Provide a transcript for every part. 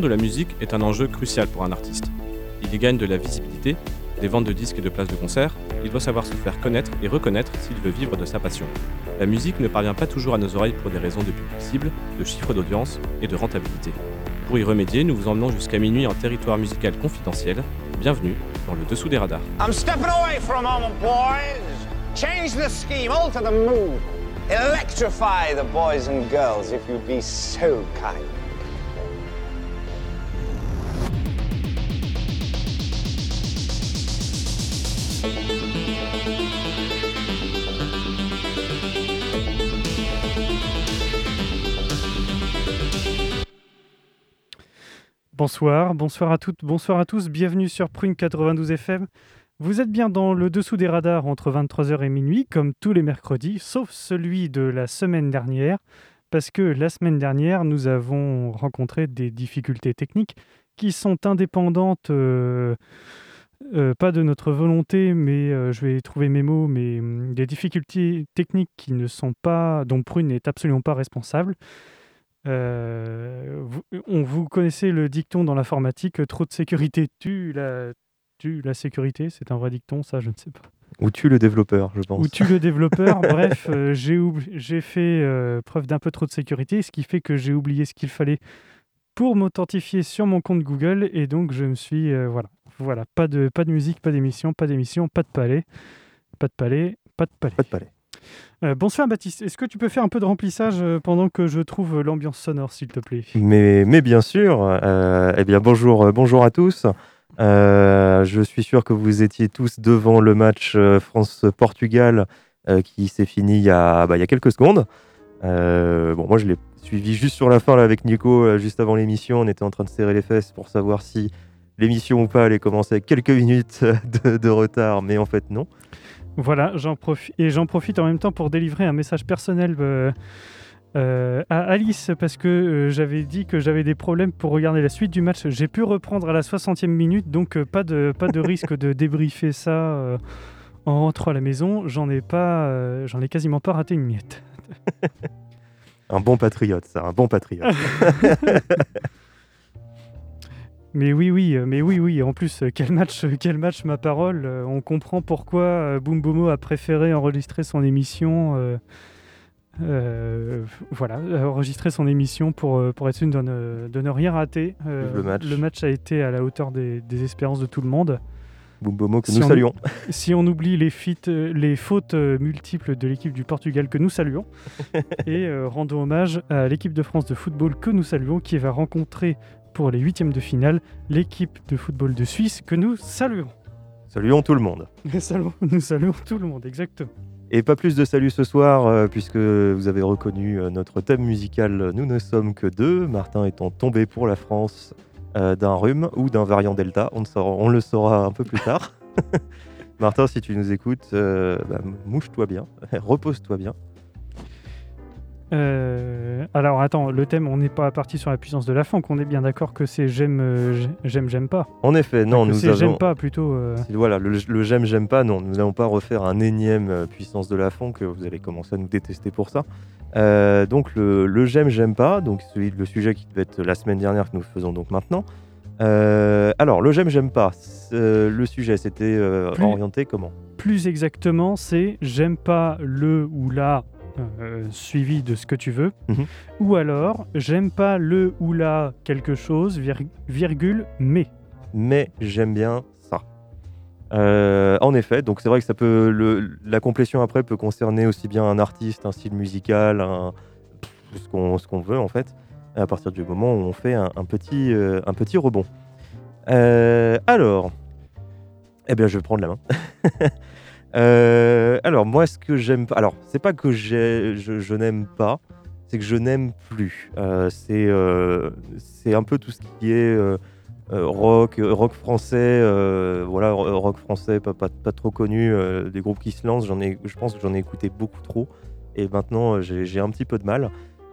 de la musique est un enjeu crucial pour un artiste. Il y gagne de la visibilité, des ventes de disques et de places de concert, il doit savoir se faire connaître et reconnaître s'il veut vivre de sa passion. La musique ne parvient pas toujours à nos oreilles pour des raisons de public cible, de chiffre d'audience et de rentabilité. Pour y remédier, nous vous emmenons jusqu'à minuit en territoire musical confidentiel. Bienvenue dans le dessous des radars. I'm stepping away boys. Change the scheme, alter the mood. Electrify the boys and girls if you'd be so kind. Bonsoir, bonsoir à toutes, bonsoir à tous, bienvenue sur Prune 92 FM. Vous êtes bien dans le dessous des radars entre 23h et minuit, comme tous les mercredis, sauf celui de la semaine dernière, parce que la semaine dernière, nous avons rencontré des difficultés techniques qui sont indépendantes, euh, euh, pas de notre volonté, mais euh, je vais trouver mes mots, mais hum, des difficultés techniques qui ne sont pas, dont Prune n'est absolument pas responsable. Euh, vous, on, vous connaissez le dicton dans l'informatique, trop de sécurité tue la, tue la sécurité, c'est un vrai dicton, ça je ne sais pas. Ou tue le développeur, je pense. Ou tue le développeur, bref, euh, j'ai fait euh, preuve d'un peu trop de sécurité, ce qui fait que j'ai oublié ce qu'il fallait pour m'authentifier sur mon compte Google, et donc je me suis, euh, voilà, voilà, pas de, pas de musique, pas d'émission, pas d'émission, pas de palais, pas de palais, pas de palais. Pas de palais. Euh, bonsoir Baptiste, est-ce que tu peux faire un peu de remplissage euh, pendant que je trouve l'ambiance sonore, s'il te plaît? Mais, mais bien sûr, euh, eh bien bonjour, bonjour à tous. Je suis sûr que vous étiez tous devant le match France-Portugal qui s'est fini il y, a, bah, quelques secondes. Bon, moi je l'ai suivi juste sur la fin avec Nico, juste avant l'émission. On était en train de serrer les fesses pour savoir si l'émission ou pas allait commencer avec quelques minutes de retard, mais en fait non. Voilà, j'en profi- et j'en profite en même temps pour délivrer un message personnel euh, euh, à Alice parce que euh, j'avais dit que j'avais des problèmes pour regarder la suite du match. J'ai pu reprendre à la 60e minute, donc pas, de, pas de risque de débriefer ça en rentrant à la maison. J'en ai pas, j'en ai quasiment pas raté une miette. Un bon patriote, ça, un bon patriote. Mais oui, oui, euh, mais oui, oui. En plus, euh, quel match, euh, quel match, ma parole. On comprend pourquoi Boom Bomo a préféré enregistrer son émission. euh, euh, voilà, enregistrer son émission pour, pour être sûr de ne, de ne rien rater. Euh, le match. a été à la hauteur des, des espérances de tout le monde. Boumbomo que Si nous on- saluons. Si on oublie les, euh, les fautes multiples de l'équipe du Portugal que nous saluons, et rendons hommage à l'équipe de France de football que nous saluons, qui va rencontrer pour les huitièmes de finale l'équipe de football de Suisse que nous saluons. Saluons tout le monde. Nous saluons, nous saluons tout le monde, exactement. Et pas plus de salut ce soir, euh, puisque vous avez reconnu euh, notre thème musical Nous ne sommes que deux, Martin étant tombé pour la France euh, d'un rhume ou d'un variant Delta, on, ne saura- on le saura un peu plus tard. Martin, si tu nous écoutes, euh, bah, mouche-toi bien, repose-toi bien. Euh, alors attends, le thème, on n'est pas parti sur la puissance de la funk, on est bien d'accord que c'est j'aime, euh, j'ai- j'aime, j'aime pas. En effet, non, Que nous c'est avons... j'aime pas plutôt. euh, Voilà, le, le j'aime, j'aime pas, non, nous n'allons pas refaire un énième puissance de la que vous allez commencer à nous détester pour ça. Euh, donc le, le j'aime, j'aime pas, donc celui, le sujet qui devait être la semaine dernière que nous faisons donc maintenant. Alors le j'aime, j'aime pas, le sujet c'était orienté comment? Plus exactement, c'est j'aime pas le ou la euh, suivi de ce que tu veux, Mhm. ou alors j'aime pas le ou la quelque chose, vir- virgule, mais. mais j'aime bien ça. Euh, en effet, donc c'est vrai que ça peut le- la complétion après peut concerner aussi bien un artiste, un style musical, un, ce qu'on veut en fait, à partir du moment où on fait un, un petit, euh, un petit rebond. Alors, eh bien, je vais prendre la main. Euh, alors, moi, ce que j'aime pas, alors, c'est pas que je, n'aime pas, c'est que je n'aime plus. Euh, c'est euh, c'est un peu tout ce qui est rock, rock français, voilà, ro- rock français pas, trop connu, des groupes qui se lancent, ai, je pense que j'en ai écouté beaucoup trop, et maintenant j'ai un petit peu de mal.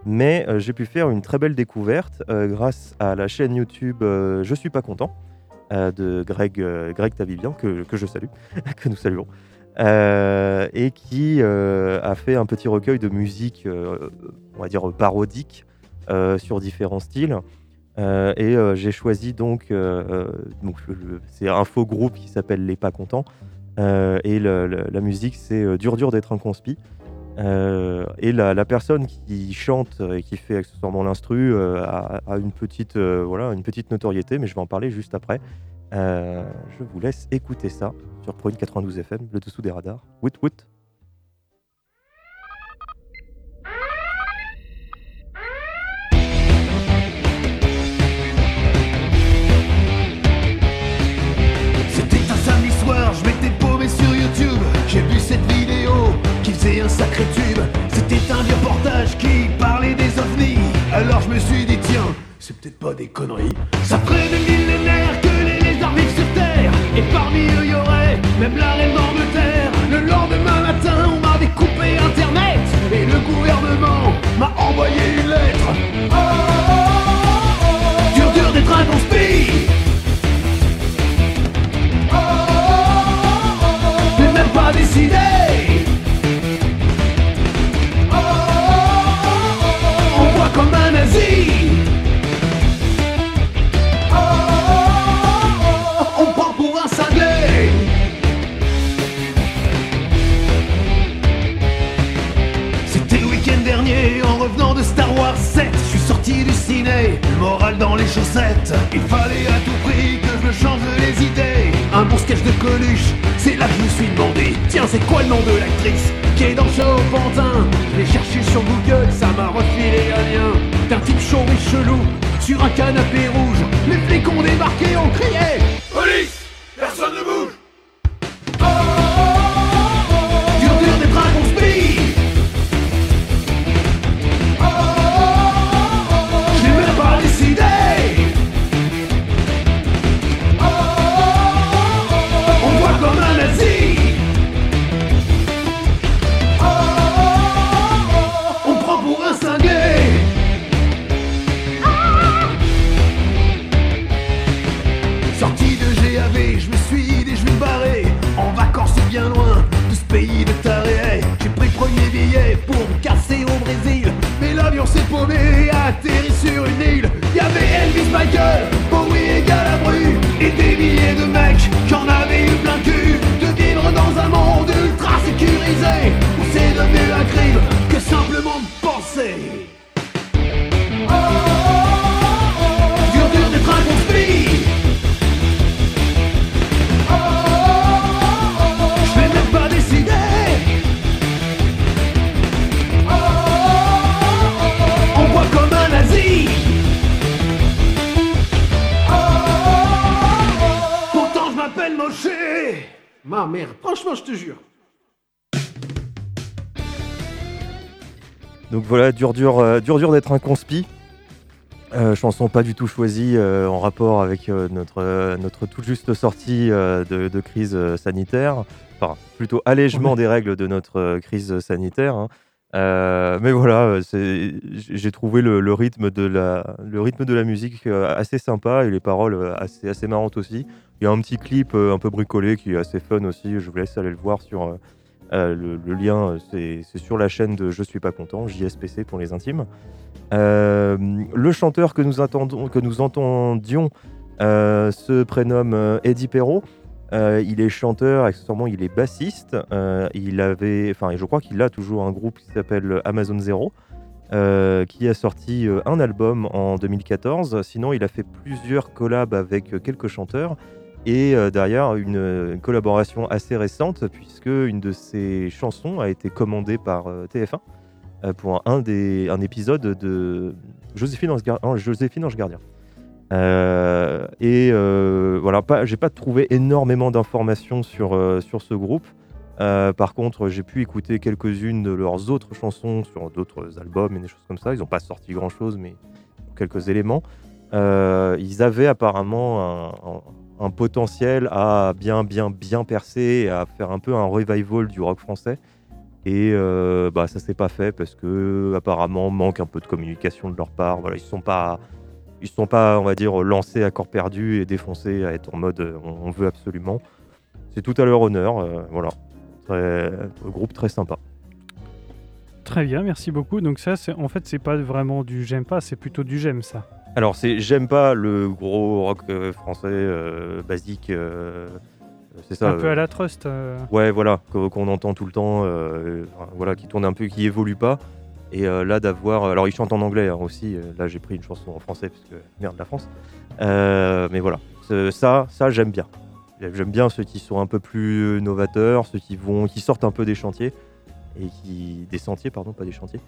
Mais j'ai pu faire une très belle découverte grâce à la chaîne YouTube Je suis pas content de Greg, Greg Tavibian, que, que je salue, que nous saluons, et qui euh, a fait un petit recueil de musique, euh, on va dire parodique, euh, sur différents styles. Euh, et euh, j'ai choisi donc, euh, c'est un faux groupe qui s'appelle Les Pas Contents. et la musique, c'est euh, Dur Dur d'être un conspi. Euh, et la, personne qui chante et qui fait accessoirement l'instru euh, a, une, petite, euh, voilà, une petite notoriété, mais je vais en parler juste après. Je vous laisse écouter ça sur Prune 92 FM, le dessous des radars. Woot woot. Un sacré tube. C'était un vieux portage qui parlait des ovnis. Alors je me suis dit, tiens, c'est peut-être pas des conneries. Ça ferait des millénaires que les lézards vivent sur Terre. Et parmi eux, y aurait même la reine d'Angleterre. Le lendemain matin, on m'a découpé Internet. Et le gouvernement m'a envoyé une lettre. Oh, oh, oh, oh. Dur, dur d'être un conspi. mais même pas décidé. Dans les chaussettes. Il fallait à tout prix que je me change les idées. Un bon sketch de Coluche, c'est là que je me suis demandé, tiens, c'est quoi le nom de l'actrice qui est dans show Pantin? L'ai cherché sur Google, ça m'a refilé un lien. D'un type chaud et chelou sur un canapé rouge. Les flics ont débarqué, on criait franchement je te jure Donc voilà, dur dur, euh, dur, dur d'être un conspi. Euh, chanson pas du tout choisie euh, en rapport avec euh, notre, euh, notre toute juste sortie euh, de, de crise sanitaire. Enfin, plutôt allègement Ouais. des règles de notre euh, crise sanitaire. hein. Euh, mais voilà, euh, j'ai trouvé le, rythme de la, le rythme de la musique euh, assez sympa et les paroles assez, assez marrantes aussi. Il y a un petit clip un peu bricolé qui est assez fun aussi. Je vous laisse aller le voir sur le, lien. C'est sur la chaîne de Je suis pas content, JSPC pour les intimes. Le chanteur que nous, que nous entendions se prénomme Eddie Perrault. Euh, il est chanteur, accessoirement il est bassiste. Euh, il avait, enfin, je crois qu'il a toujours un groupe qui s'appelle Amazon Zero, euh, qui a sorti un album en 2014. Sinon, il a fait plusieurs collabs avec quelques chanteurs. Et derrière, une, collaboration assez récente, puisque une de ses chansons a été commandée par euh, TF1 euh, pour un, épisode de Joséphine Ange- Joséphine Ange Gardien. Euh, et euh, voilà, pas, j'ai pas trouvé énormément d'informations sur, euh, sur ce groupe. Par contre, j'ai pu écouter quelques-unes de leurs autres chansons sur d'autres albums et des choses comme ça. Ils n'ont pas sorti grand-chose, mais quelques éléments. Ils avaient apparemment un, potentiel à bien, bien, bien percer et à faire un peu un revival du rock français. Et bah, ça s'est pas fait parce que apparemment manque un peu de communication de leur part. Voilà, ils sont pas, ils sont pas, on va dire, lancés à corps perdu et défoncés à être en mode euh, on, on veut absolument. C'est tout à leur honneur. euh, voilà, très, groupe très sympa. Très bien, merci beaucoup. Donc ça, en fait, c'est pas vraiment du j'aime pas, c'est plutôt du j'aime ça. Alors, c'est j'aime pas le gros rock euh, français euh, basique. euh, c'est ça. Un peu euh, à la Trust. euh, Ouais, voilà, qu'o- qu'on entend tout le temps, euh, voilà, qui tourne un peu, qui évolue pas. Et euh, là, d'avoir. Alors, il chante en anglais hein, aussi. euh, Là, j'ai pris une chanson en français, parce que merde, la France. Euh, mais voilà, ça, ça j'aime bien. J'aime bien ceux qui sont un peu plus novateurs, ceux qui vont, qui sortent un peu des chantiers et qui des sentiers, pardon, pas des chantiers.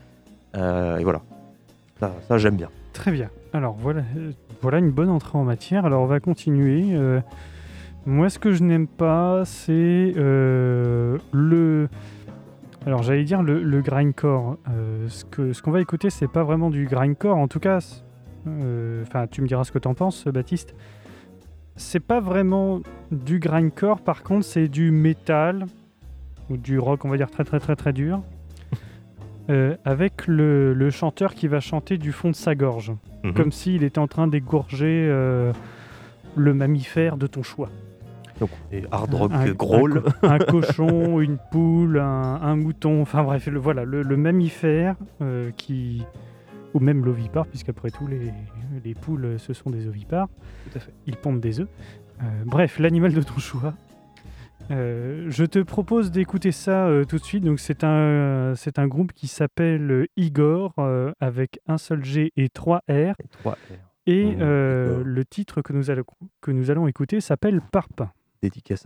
Euh, et voilà, ça, ça, j'aime bien. Très bien. Alors voilà, euh, voilà une bonne entrée en matière. Alors on va continuer. Euh, moi, ce que je n'aime pas, c'est euh, le. Alors j'allais dire le, le grindcore. Euh, ce qu'on va écouter, c'est pas vraiment du grindcore. En tout cas, euh, enfin, tu me diras ce que t'en penses, Baptiste. C'est pas vraiment du grindcore. Par contre, c'est du métal ou du rock, on va dire très très très très dur. Euh, avec le, le chanteur qui va chanter du fond de sa gorge Mhm. comme s'il était en train d'égorger le mammifère de ton choix. Donc, et hard rock Un- growl. Un, co- un cochon, une poule, un, un mouton, enfin bref, le, voilà, le, le mammifère euh, qui. Ou même l'ovipare, puisqu'après tout, les, les poules, ce sont des ovipares. Tout à fait. Ils pondent des œufs. Euh, bref, l'animal de ton choix. Euh, je te propose d'écouter ça euh, tout de suite. Donc c'est un, c'est un groupe qui s'appelle Igor euh, avec un seul G et trois R. Et trois R. Et Mmh, euh, le titre que nous allons, que nous allons écouter s'appelle Parpin. Dédicace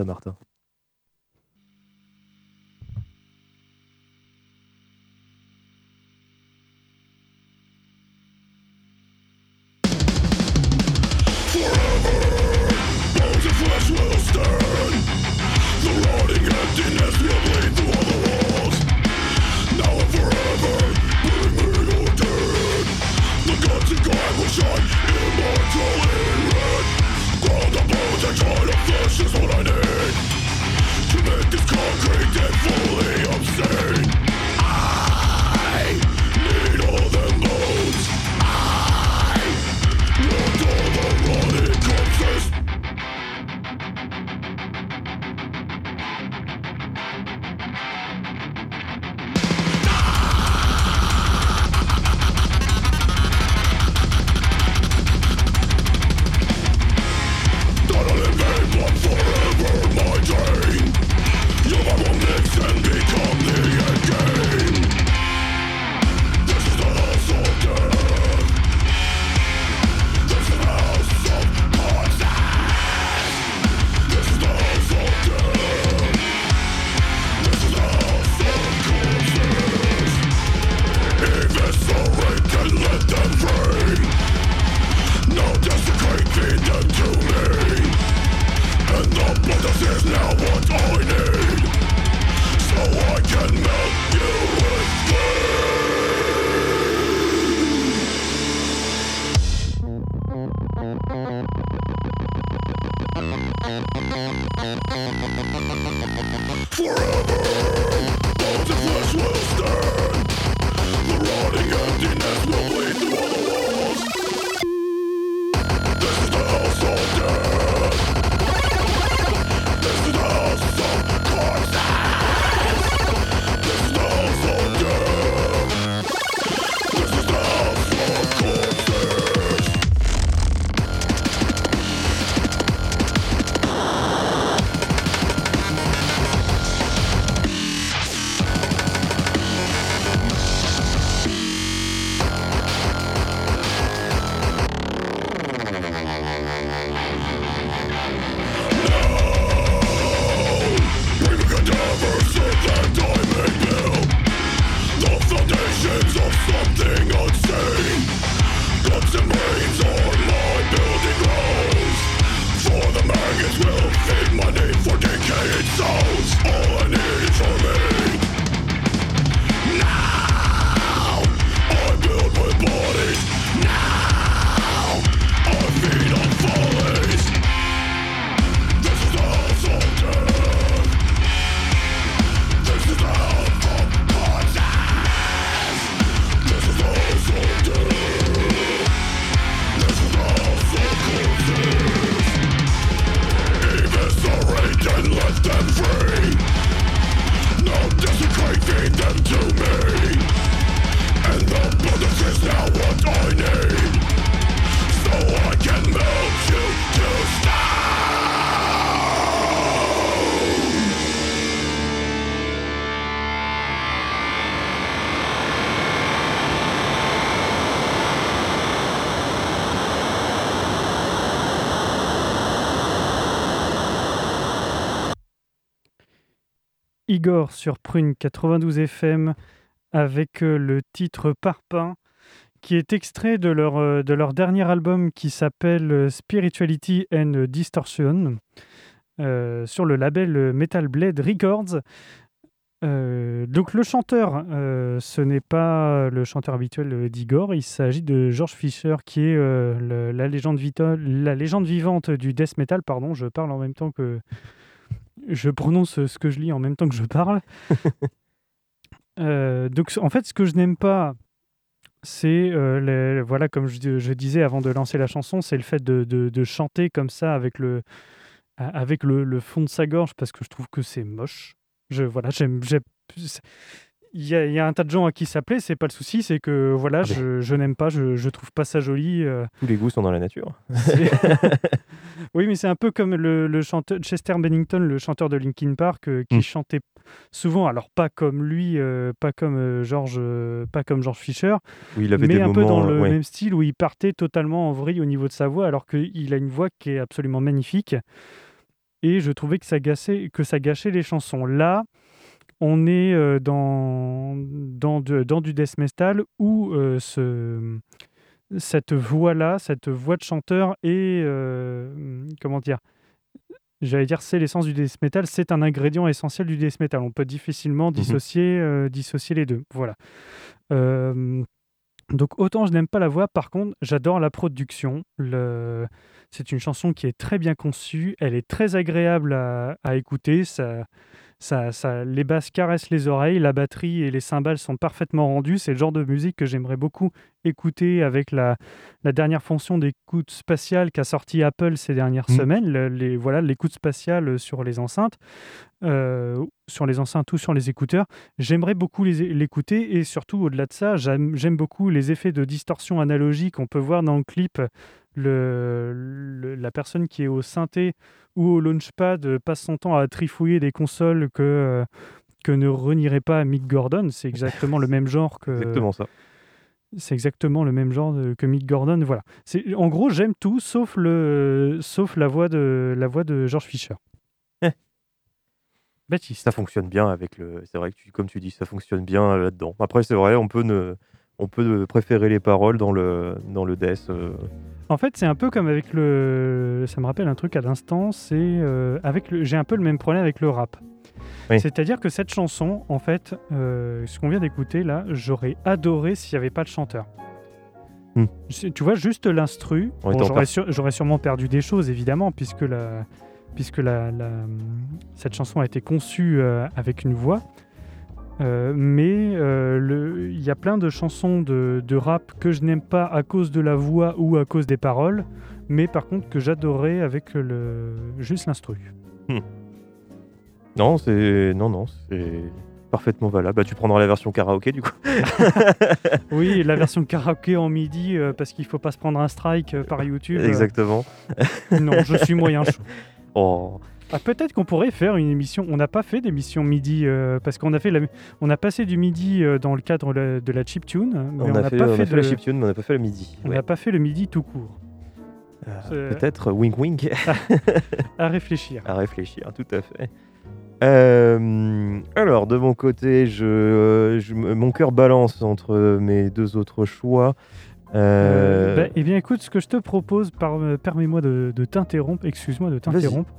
Igor sur Prune 92 FM avec euh, le titre Parpaing qui est extrait de leur, euh, dernier album qui s'appelle euh, Spirituality and Distortion sur le label Metal Blade Records. Donc le chanteur, ce n'est pas le chanteur habituel d'Igor, il s'agit de George Fisher qui est la, légende vita- la légende vivante du death metal. Pardon, je parle en même temps que je prononce ce que je lis en même temps que je parle. Euh, donc en fait, ce que je n'aime pas, c'est euh, voilà, comme je, je disais avant de lancer la chanson, c'est le fait de, de- de chanter comme ça avec le avec le, le fond de sa gorge parce que je trouve que c'est moche. Je voilà, j'aime il y, a, il y a un tas de gens à qui ça plaît, c'est pas le souci, c'est que voilà, Ah, je, je n'aime pas, je, je trouve pas ça joli. euh, Tous les goûts sont dans la nature. oui, mais c'est un peu comme le, le chanteur Chester Bennington, le chanteur de Linkin Park, euh, qui Mm. chantait souvent, alors pas comme lui, euh, pas comme George, pas comme George Fisher, Oui, il avait mais des un moments. peu dans le ouais. même style où il partait totalement en vrille au niveau de sa voix, alors qu'il a une voix qui est absolument magnifique. Et je trouvais que ça, gâchait, que ça gâchait les chansons. Là, on est euh, dans, dans, de- dans du death metal où euh, ce, cette voix-là, cette voix de chanteur est, euh, comment dire, j'allais dire c'est l'essence du death metal, c'est un ingrédient essentiel du death metal. On peut difficilement dissocier, euh, dissocier les deux. Voilà. Euh, donc autant je n'aime pas la voix, par contre j'adore la production. Le... C'est une chanson qui est très bien conçue, elle est très agréable à, à écouter, ça, ça, ça, les basses caressent les oreilles, la batterie et les cymbales sont parfaitement rendues. C'est le genre de musique que j'aimerais beaucoup écouter avec la, la dernière fonction d'écoute spatiale qu'a sorti Apple ces dernières Mm. semaines. Le- les, voilà l'écoute spatiale sur les enceintes, euh, sur les enceintes ou sur les écouteurs. J'aimerais beaucoup les- l'écouter et surtout au-delà de ça, j'aime j'aime beaucoup les effets de distorsion analogique qu'on peut voir dans le clip. Le, le- la personne qui est au synthé ou au launchpad passe son temps à trifouiller des consoles que, euh, que ne renierait pas Mick Gordon. C'est exactement le même genre que Exactement ça. c'est exactement le même genre de- que Mick Gordon. Voilà. C'est en gros j'aime tout sauf le sauf la voix de la voix de George Fisher. Eh. Baptiste. Ça fonctionne bien avec le. C'est vrai que, tu, comme tu dis, ça fonctionne bien euh, là-dedans. Après, c'est vrai, on peut, ne... on peut préférer les paroles dans le, dans le death. euh, En fait, c'est un peu comme avec le. Ça me rappelle un truc à l'instant. C'est euh, avec le. J'ai un peu le même problème avec le rap. Oui. C'est-à-dire que cette chanson, en fait, euh, ce qu'on vient d'écouter là, j'aurais adoré s'il n'y avait pas de chanteur. Hmm. Tu vois, juste l'instru. Bon, j'aurais, sûrement perdu des choses, évidemment, puisque la, puisque la, la- cette chanson a été conçue euh, avec une voix. Euh, mais euh, il y a plein de chansons de, de rap que je n'aime pas à cause de la voix ou à cause des paroles, mais par contre que j'adorais avec le juste l'instru. Non, c'est. Non, non, c'est parfaitement valable. Bah, tu prendras la version karaoké du coup. Oui, la version karaoké en midi euh, parce qu'il faut pas se prendre un strike par YouTube. Exactement. non, je suis moyen chaud. Oh. Ah, peut-être qu'on pourrait faire une émission. On n'a pas fait d'émission midi euh, parce qu'on a fait la... on a passé du midi euh, dans le cadre la- de la chiptune, mais On, a n'a fait, pas on a fait, fait de... la chiptune, mais on n'a pas fait le midi. on Ouais. n'a pas fait le midi tout court. Euh, c'est- Peut-être wink wink À réfléchir. à réfléchir, tout à fait. Euh, alors, de mon côté, je, mon cœur balance entre mes deux autres choix. Euh, bah, eh bien, écoute, ce que je te propose, par- permets-moi de, de t'interrompre, excuse-moi de t'interrompre.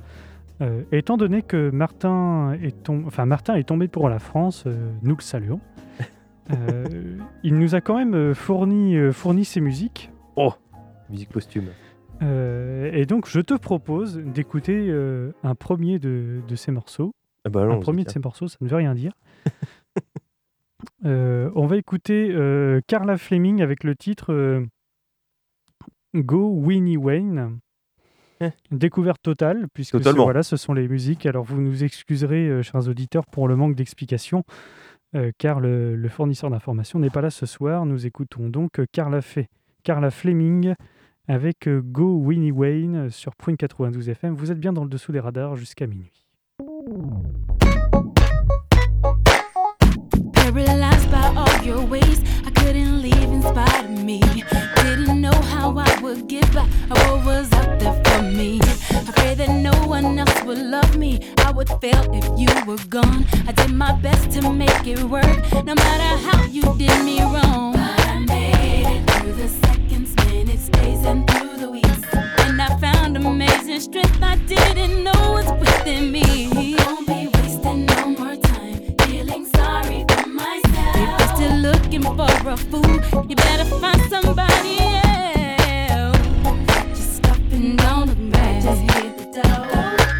Euh, étant donné que Martin est, tom- enfin, Martin est tombé pour la France, euh, nous le saluons. Euh, il nous a quand même fourni, fourni ses musiques. musique posthume. Et donc, je te propose d'écouter un premier de, de ces morceaux. Ah bah, un premier de ces morceaux, ça ne veut rien dire. On va écouter Carla Fleming avec le titre Go Winnie Wayne. Eh. Découverte totale, puisque ce, voilà, ce sont les musiques. Alors vous nous excuserez, euh, chers auditeurs, pour le manque d'explications, euh, car le, le fournisseur d'informations n'est pas là ce soir. Nous écoutons donc Carla, Fe- Carla Fleming avec euh, Go Winnie Wayne sur Point 92 FM. Vous êtes bien dans le dessous des radars jusqu'à minuit. Your ways, I couldn't leave in spite of me. Didn't know how I would get back or what was out there for me. I pray that no one else would love me. I would fail if you were gone. I did my best to make it work, no matter how you did me wrong. But I made it through the seconds, minutes, days, and through the weeks. And I found amazing strength I didn't know was within me. Don't be wasting no more time you're looking for a fool, you better find somebody else. Just stop and don't look back. Just hit the door.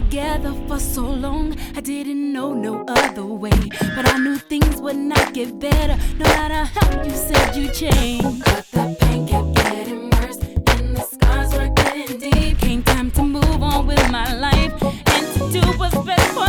Together for so long, I didn't know no other way. But I knew things would not get better, no matter how you said you changed. But the pain kept getting worse, and the scars were getting deep. Came time to move on with my life and to do what's best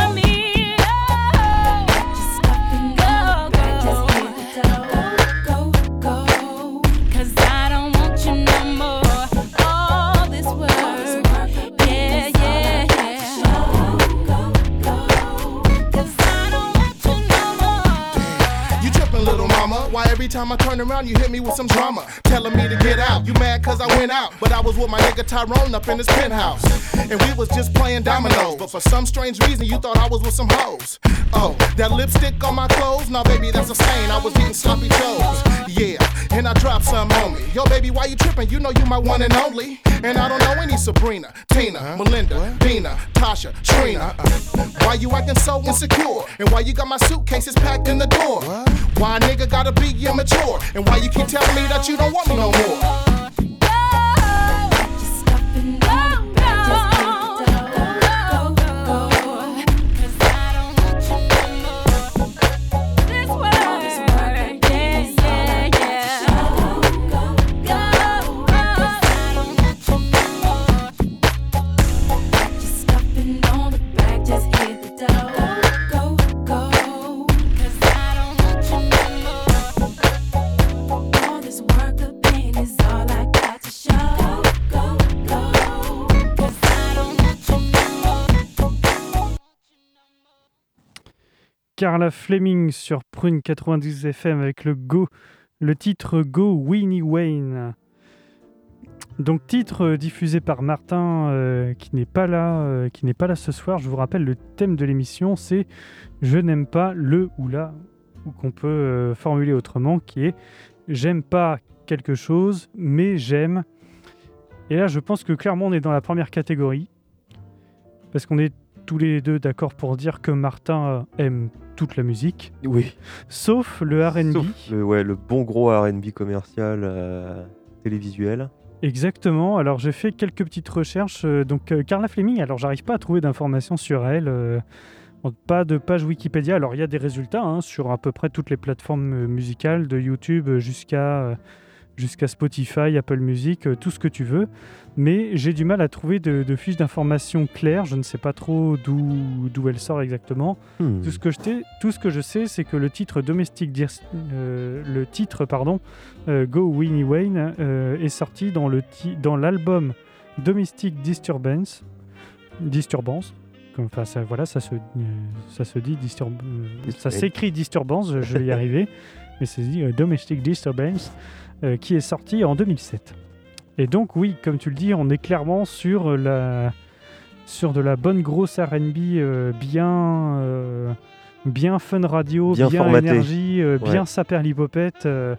every time I turn around, you hit me with some drama? Telling me to get out. You mad cause I went out. But I was with my nigga Tyrone up in his penthouse. And we was just playing dominoes. But for some strange reason, you thought I was with some hoes. Oh, that lipstick on my clothes? Nah, baby, that's a stain. I was eating sloppy joes. Yeah, and I dropped some on me. Yo, baby, why you trippin'? You know you my one and only. And I don't know any Sabrina, Tina, Melinda, Dina, Tasha, Trina. Why you acting so insecure? And why you got my suitcases packed in the door? Why a nigga gotta be immature? And why you keep telling me that you don't want me no more? Carla Fleming sur Prune 92 FM avec le Go, le titre Go Winnie Wayne. Donc titre euh, diffusé par Martin euh, qui n'est pas là, euh, qui n'est pas là ce soir. Je vous rappelle le thème de l'émission, c'est je n'aime pas le ou la ou qu'on peut formuler autrement, qui est j'aime pas quelque chose, mais j'aime. Et là, je pense que clairement on est dans la première catégorie parce qu'on est tous les deux d'accord pour dire que Martin aime toute la musique, Oui. sauf le R&B. Le, ouais, le bon gros RB commercial euh, télévisuel. Exactement. Alors j'ai fait quelques petites recherches. euh, donc euh, Carla Fleming, alors j'arrive pas à trouver d'informations sur elle. euh, pas de page Wikipédia. Alors il y a des résultats hein, sur à peu près toutes les plateformes musicales, de YouTube jusqu'à jusqu'à Spotify, Apple Music, tout ce que tu veux. Mais j'ai du mal à trouver de, de fiches d'informations claires. Je ne sais pas trop d'où d'où elle sort exactement. Hmm. Tout ce que je, sais- tout ce que je sais, c'est que le titre Domestic Dis- euh, le titre pardon, euh, Go Winnie Wayne euh, est sorti dans le dans l'album Domestic Disturbance, Disturbance. Enfin, ça, voilà, ça se, euh, ça se dit disturb, ça s'écrit Disturbance, je, je vais y arriver, mais c'est dit euh, Domestic Disturbance, euh, qui est sorti en 2007. Et donc oui, comme tu le dis, on est clairement sur la sur de la bonne grosse R&B euh, bien euh, bien fun radio, Bien bien, énergie, euh, bien Ouais. saperlipopette. euh,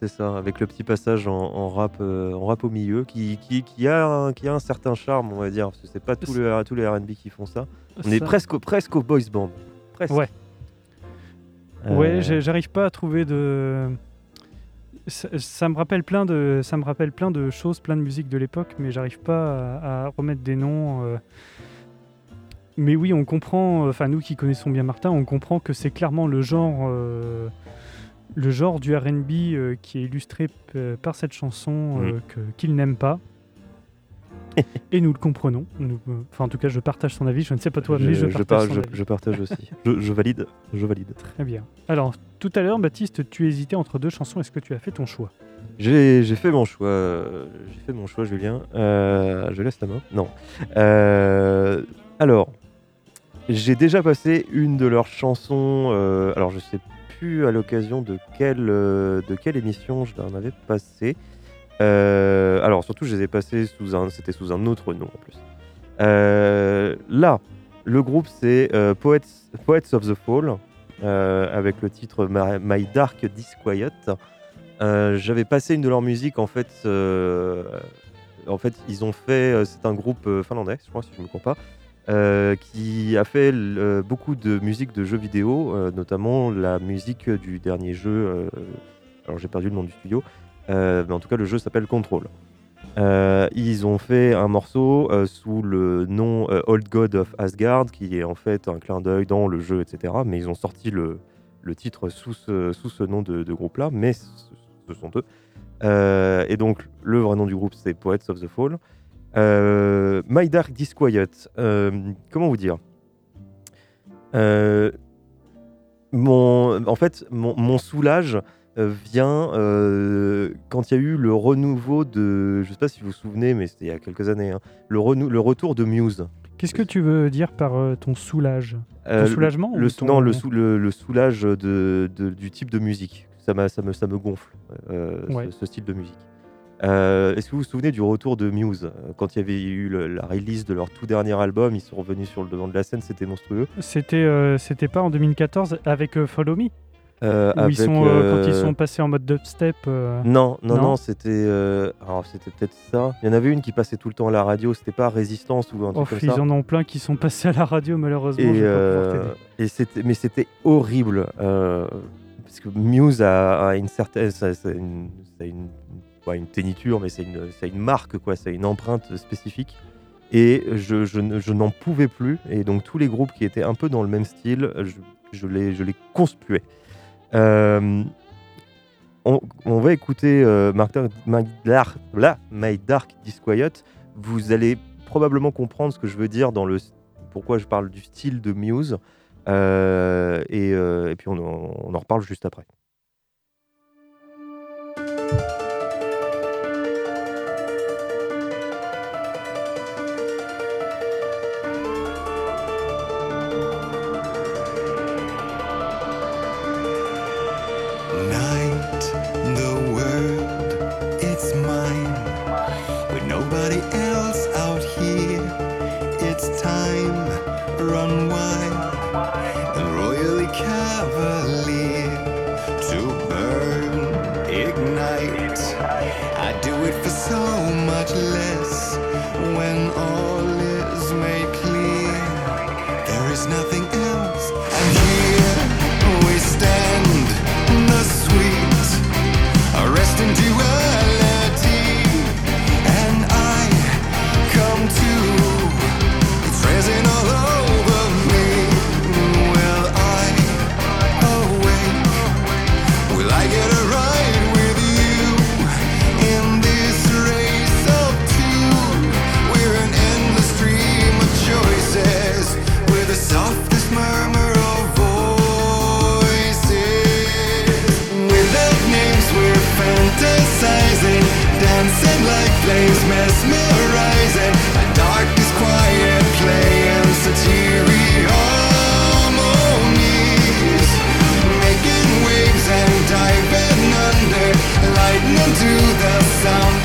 C'est ça, avec le petit passage en, en rap, en rap au milieu, qui, qui, qui, a un, qui a un certain charme, on va dire, parce que c'est pas tous les, tous les R&B qui font ça. On est presque, au- presque au boys band. Presque. Ouais. Ouais, j'arrive pas à trouver de. Ça, ça me rappelle plein de, ça me rappelle plein de choses, plein de musiques de l'époque, mais j'arrive pas à, à remettre des noms. euh. Mais oui, on comprend. Enfin, nous qui connaissons bien Martin, on comprend que c'est clairement le genre, euh, le genre du R&B euh, qui est illustré par cette chanson que- qu'il n'aime pas. Et nous le comprenons. Nous- euh, Enfin, en tout cas, je partage son avis. Je ne sais pas toi, mais je, partage par- son je- avis. je partage aussi. je, valide, je valide. Très bien. Alors, tout à l'heure, Baptiste, tu hésitais entre deux chansons. Est-ce que tu as fait ton choix? J'ai fait mon choix. euh, J'ai fait mon choix, Julien. Euh, je laisse la main. Non. Euh, alors, j'ai déjà passé une de leurs chansons. alors, je sais plus à l'occasion de quelle, de quelle émission je l'en avais passé. Euh, alors, surtout, je les ai passés sous un. C'était sous un autre nom en plus. Euh, là, le groupe, c'est euh, Poets, of the Fall, euh, avec le titre My, Dark Disquiet. J'avais passé une de leurs musiques, en fait. en fait, ils ont fait. C'est un groupe finlandais, je crois, si je ne me trompe pas. qui a fait beaucoup de musique de jeux vidéo, notamment la musique du dernier jeu. alors j'ai perdu le nom du studio, mais en tout cas le jeu s'appelle Control. Euh, ils ont fait un morceau euh, sous le nom euh, Old God of Asgard, qui est en fait un clin d'œil dans le jeu, etc. Mais ils ont sorti le, titre sous ce, nom de, groupe-là, mais ce, sont eux. Euh, et donc, le vrai nom du groupe, c'est Poets of the Fall. Euh, My Dark Disquiet, euh, comment vous dire? Euh, En fait, mon, soulage euh, vient euh, quand il y a eu le renouveau de. Je sais pas si vous vous souvenez, mais c'était il y a quelques années. hein, le, renou- le retour de Muse. Qu'est-ce que tu veux dire par euh, ton soulage? Euh, Ton soulagement le, ou ton- Non, le, sou- le, le soulage de, de- du type de musique. Ça, ça, me, ça me gonfle, euh, ce- Ouais. ce, style de musique. Euh, Est-ce que vous vous souvenez du retour de Muse? Euh, Quand il y avait eu le- la release de leur tout dernier album, ils sont revenus sur le devant de la scène, c'était monstrueux. C'était euh, c'était pas en 2014 avec euh, Follow Me? Euh, où ils avec, sont, euh, quand ils euh, sont passés en mode dubstep euh, Non, non, Non non, c'était. Alors, c'était peut-être ça. Il y en avait une qui passait tout le temps à la radio, c'était pas Résistance ou un truc Oh, comme ils ça. en ont plein qui sont passés à la radio, malheureusement. Et, c'était, mais c'était horrible parce que Muse a, a une certaine, ça, une, ça une, pas une téniture, mais c'est une, c'est une marque quoi, c'est une empreinte spécifique. Et je, je n'en pouvais plus. Et donc tous les groupes qui étaient un peu dans le même style, je, je les, je les conspuais. Euh, on, va écouter euh, My, Dark, Disquiet. Vous allez probablement comprendre ce que je veux dire dans le pourquoi je parle du style de Muse. Euh, et, puis on, on en reparle juste après. Time, run wild and royally cavalier to burn, ignite. I do it for so much less when all is made clear. There is nothing place mesmerizing. A darkness, is quiet playing satirical harmonies. Making waves and diving under Lightning to the sound.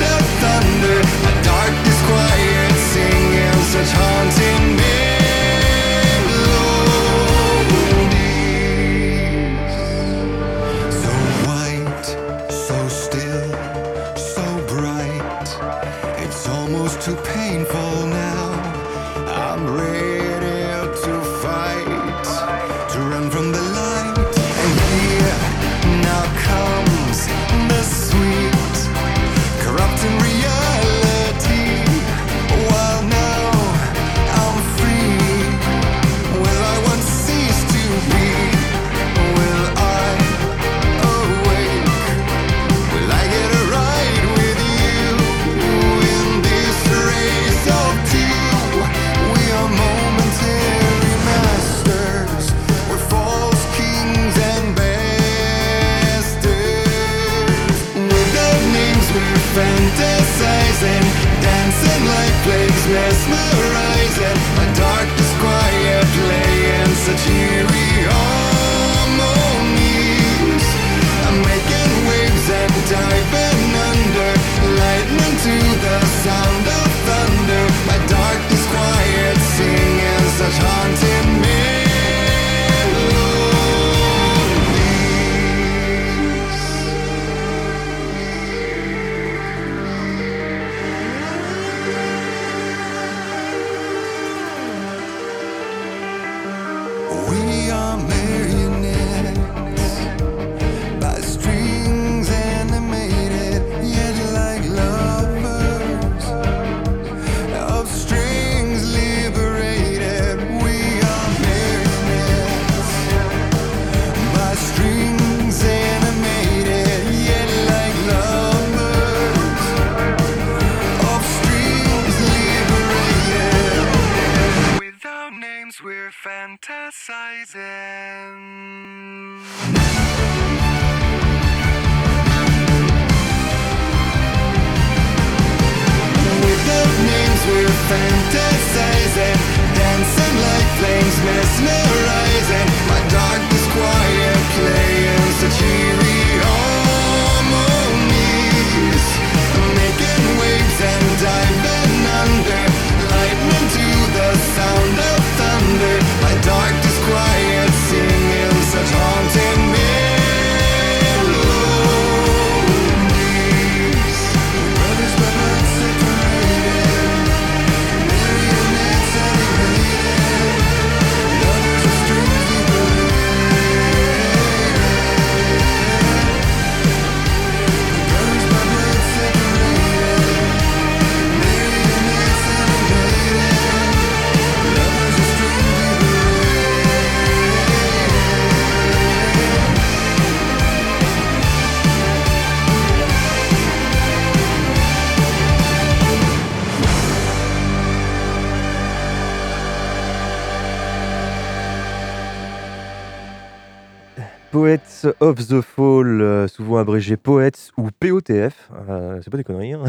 Of the Fall, euh, souvent abrégé Poets ou POTF, euh, c'est pas des conneries. hein.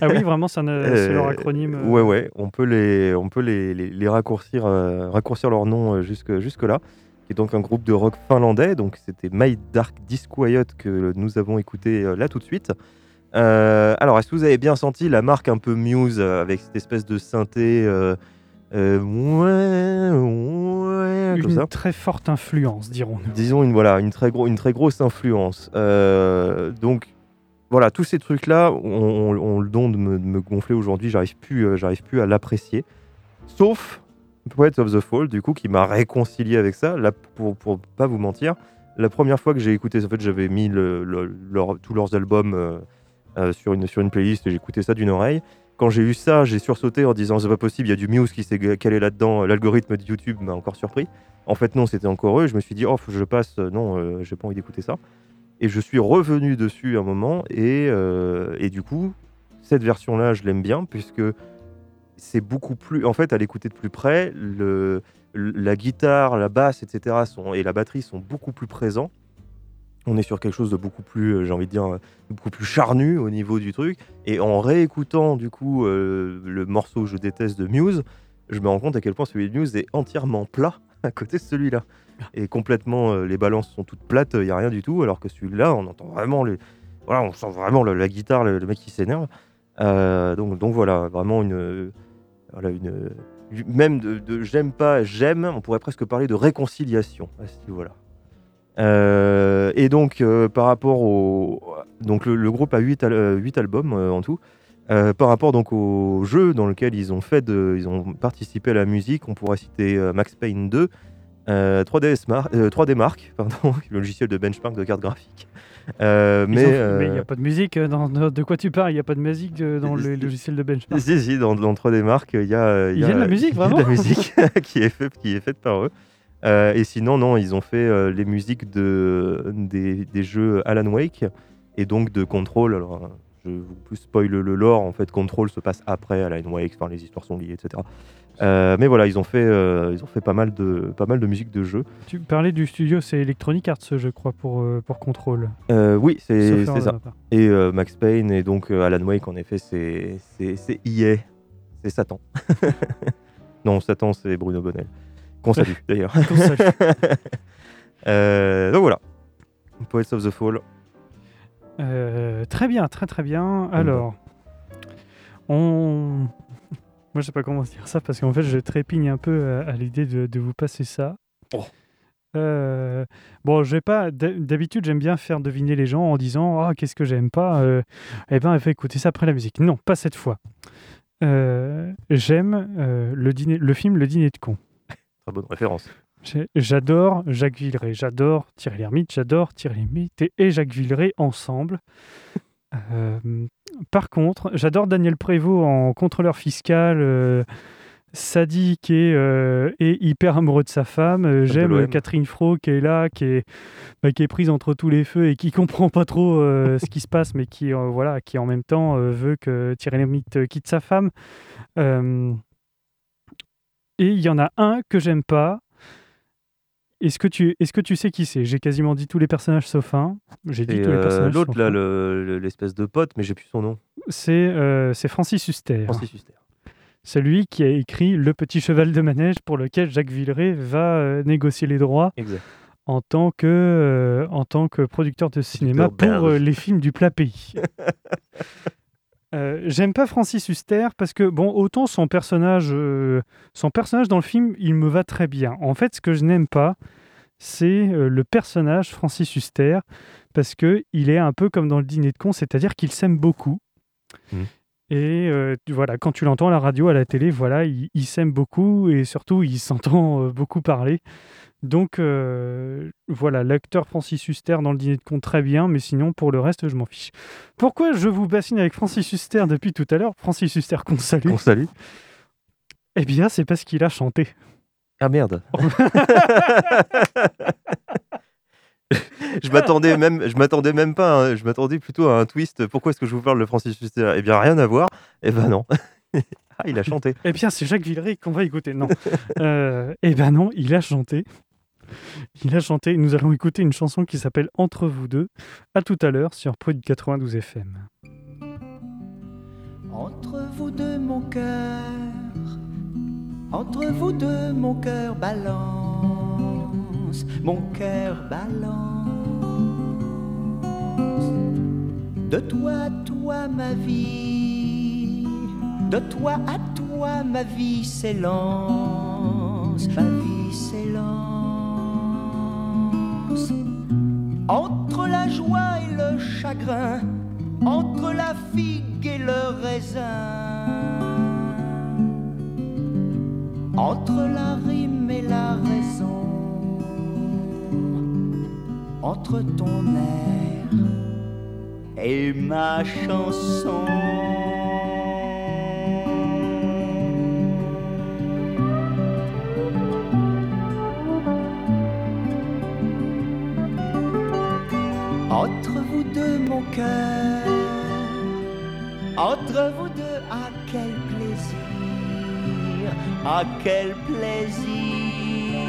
Ah oui, vraiment, c'est leur Euh, acronyme. Ouais, ouais, on peut les, on peut les, les, les raccourcir, raccourcir leur nom jusque, jusque là. Qui est donc un groupe de rock finlandais. Donc c'était My Dark Disquiet que nous avons écouté là tout de suite. Euh, alors, est-ce que vous avez bien senti la marque un peu Muse avec cette espèce de synthé euh, euh, ouais, ouais, comme Une ça. très forte influence, dirons-nous. disons une voilà une très gros une très grosse influence. Euh, donc voilà tous ces trucs là ont, ont- ont le don de me, de me gonfler aujourd'hui j'arrive plus euh, j'arrive plus à l'apprécier. Sauf Poets of the Fall du coup qui m'a réconcilié avec ça. Là pour pour pas vous mentir la première fois que j'ai écouté en fait j'avais mis le- le- leur- tous leurs albums euh, euh, sur une sur une playlist et j'écoutais ça d'une oreille quand j'ai eu ça, j'ai sursauté en disant c'est pas possible, il y a du Muse qui s'est calé là-dedans, l'algorithme de YouTube m'a encore surpris. En fait, non, c'était encore eux. Je me suis dit, oh, je passe. euh, Non, euh, j'ai pas envie d'écouter ça. Et je suis revenu dessus un moment. Et, euh, et du coup, cette version-là, je l'aime bien puisque c'est beaucoup plus. En fait, à l'écouter de plus près, le, la guitare, la basse, etc. Sont, et la batterie sont beaucoup plus présents. On est sur quelque chose de beaucoup plus, euh, j'ai envie de dire, euh, beaucoup plus charnu au niveau du truc. Et en réécoutant, du coup, euh, le morceau que je déteste de Muse, je me rends compte à quel point celui de Muse est entièrement plat à côté de celui-là. Et complètement, les balances sont toutes plates, il n'y a rien du tout, alors que celui-là, on entend vraiment. Voilà, on sent vraiment la, la guitare, le, mec qui s'énerve. Donc, donc voilà, vraiment une. Voilà, une même de, de j'aime pas, j'aime, on pourrait presque parler de réconciliation à ce niveau-là. Euh, et donc, euh, par rapport au. Donc, le, le groupe a 8, albums euh, en tout. Par rapport donc au jeu dans lequel ils ont fait de, ils ont participé à la musique, on pourrait citer Max Payne 2, euh, 3DS Mar- euh, 3D Mark, pardon, le logiciel de benchmark de carte graphique. Mais il n'y a pas de musique. Dans, dans- de quoi tu parles? Il n'y a pas de musique dans le logiciel de benchmark? si, si, dans, dans 3D Mark, il y a, Il y a de la musique, il y a de vraiment? la musique qui est faite qui est faite par eux. Euh, et sinon, non, ils ont fait euh, les musiques de, des, des jeux Alan Wake et donc de Control. Alors, euh, je vous plus spoil le lore. En fait, Control se passe après Alan Wake. Enfin, les histoires sont liées, etc. Euh, mais voilà, ils ont fait, ils ont fait pas mal de, pas mal de musique de jeux. Tu parlais du studio, c'est Electronic Arts, je crois, pour, pour Control. Oui, c'est ça. Et Max Payne et donc Alan Wake, en effet, c'est EA. C'est Satan. non, Satan, c'est Bruno Bonnel. Qu'on salue d'ailleurs. Qu'on salue. Euh, donc voilà. Poets of the Fall. Euh, très bien, très très bien. Alors, on. Moi, je sais pas comment dire ça parce qu'en fait, je trépigne un peu à, à l'idée de, de vous passer ça. Oh. Euh, bon, je vais pas. d'hab- D'habitude, j'aime bien faire deviner les gens en disant Ah, qu'est-ce que j'aime pas Euh, Eh ben, elle fait écouter ça après la musique. Non, pas cette fois. J'aime le, dîner, le film Le Dîner de con. Très bonne référence. J'adore Jacques Villeray, j'adore Thierry Lhermitte, j'adore Thierry Lhermitte et, et Jacques Villeray ensemble. Euh, par contre, j'adore Daniel Prévost en contrôleur fiscal, euh, sadique et, euh, et hyper amoureux de sa femme. Euh, J'aime. Catherine Fro qui est là, qui est, bah, qui est prise entre tous les feux et qui comprend pas trop euh, ce qui se passe, mais qui, voilà, qui en même temps veut que Thierry Lhermitte quitte sa femme. Et il y en a un que j'aime pas. Est-ce que, tu, est que tu sais qui c'est? J'ai quasiment dit tous les personnages sauf un. J'ai dit tous les euh, personnages l'autre là, le- l'espèce de pote, mais j'ai plus son nom. C'est euh, c'est Francis Huster. Francis Huster. Celui qui a écrit Le Petit Cheval de Manège pour lequel Jacques Villeray va euh, négocier les droits Exact. en tant que, euh, en tant que producteur de cinéma pour euh, les films du plat pays. Euh, J'aime pas Francis Huster parce que, bon, autant son personnage, euh, son personnage dans le film, il me va très bien. En fait, ce que je n'aime pas, c'est euh, le personnage Francis Huster parce que il est un peu comme dans le dîner de con, c'est-à-dire qu'il s'aime beaucoup. Mhm. Et voilà, quand tu l'entends à la radio, à la télé, voilà, il, il s'aime beaucoup et surtout il s'entend beaucoup parler. Donc euh, voilà, l'acteur Francis Huster dans le dîner de con très bien, mais sinon pour le reste je m'en fiche. Pourquoi je vous bassine avec Francis Huster depuis tout à l'heure? Francis Huster qu'on salue. On salue. Eh bien c'est parce qu'il a chanté. Ah merde. je m'attendais même, je m'attendais même pas. hein, je m'attendais plutôt à un twist. Pourquoi est-ce que je vous parle de Francis Huster? Eh bien, rien à voir. Eh ben non. ah, il a chanté. Eh bien c'est Jacques Villeray qu'on va écouter. Non. Euh, eh ben non, il a chanté. Il a chanté. Nous allons écouter une chanson qui s'appelle Entre vous deux. À tout à l'heure sur Prod 92 FM. Entre vous deux, mon cœur, entre vous deux, mon cœur balance, mon cœur balance. De toi à toi, ma vie, de toi à toi, ma vie s'élance, ma vie s'élance. Entre la joie et le chagrin, entre la figue et le raisin, entre la rime et la raison, entre ton air et ma chanson. Vous deux, mon cœur, entre vous deux, à quel plaisir, à quel plaisir.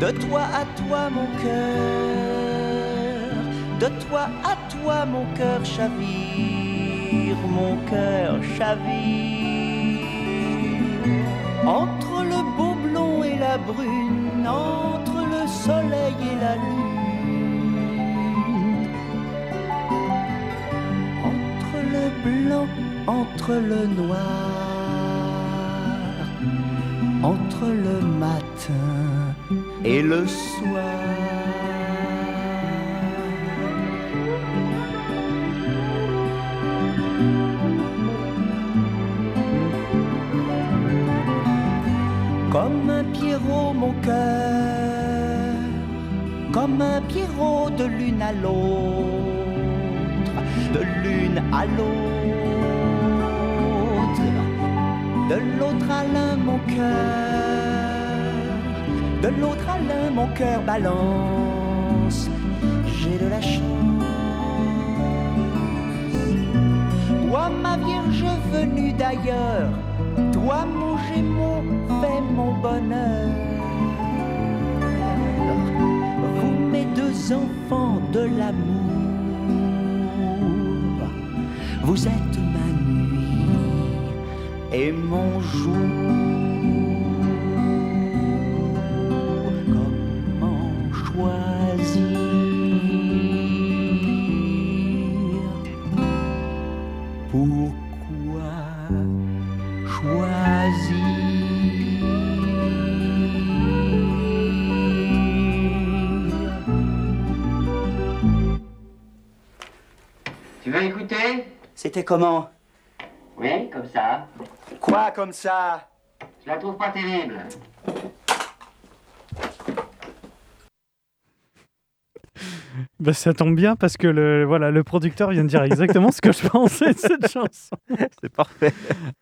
De toi à toi, mon cœur, de toi à toi, mon cœur chavire, mon cœur chavire. Entre le beau blond et la brune, entre le soleil et la lune, blanc, entre le noir, entre le matin et le soir. Comme un Pierrot, mon cœur, comme un Pierrot de l'une à l'autre, de l'une à l'autre, de l'autre à l'un, mon cœur, de l'autre à l'un, mon cœur balance. J'ai de la chance. Toi, ma Vierge venue d'ailleurs, toi, mon Gémeaux, fais mon bonheur. Vous, mes deux enfants de l'amour, vous êtes et mon jour. Comment choisir? Pourquoi choisir? Tu veux écouter? C'était comment? Oui, comme ça. Quoi comme ça Je la trouve pas terrible. Bah, ça tombe bien parce que le, voilà, le producteur vient de dire exactement ce que je pensais de cette chanson. C'est parfait.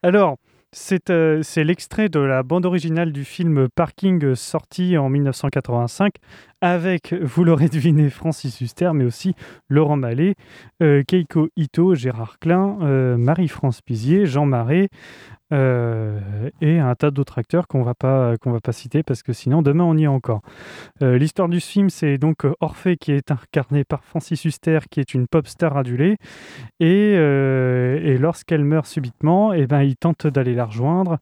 Alors, c'est euh, c'est l'extrait de la bande originale du film Parking euh, sorti en 1985 avec, vous l'aurez deviné, Francis Huster, mais aussi Laurent Mallet, euh, Keiko Ito, Gérard Klein, euh, Marie-France Pizier, Jean Marais, euh, et un tas d'autres acteurs qu'on va pas qu'on va pas citer parce que sinon demain on y est encore. L'histoire du film, c'est donc Orphée qui est incarné par Francis Huster, qui est une pop star adulée, et, et lorsqu'elle meurt subitement, et ben il tente d'aller la rejoindre.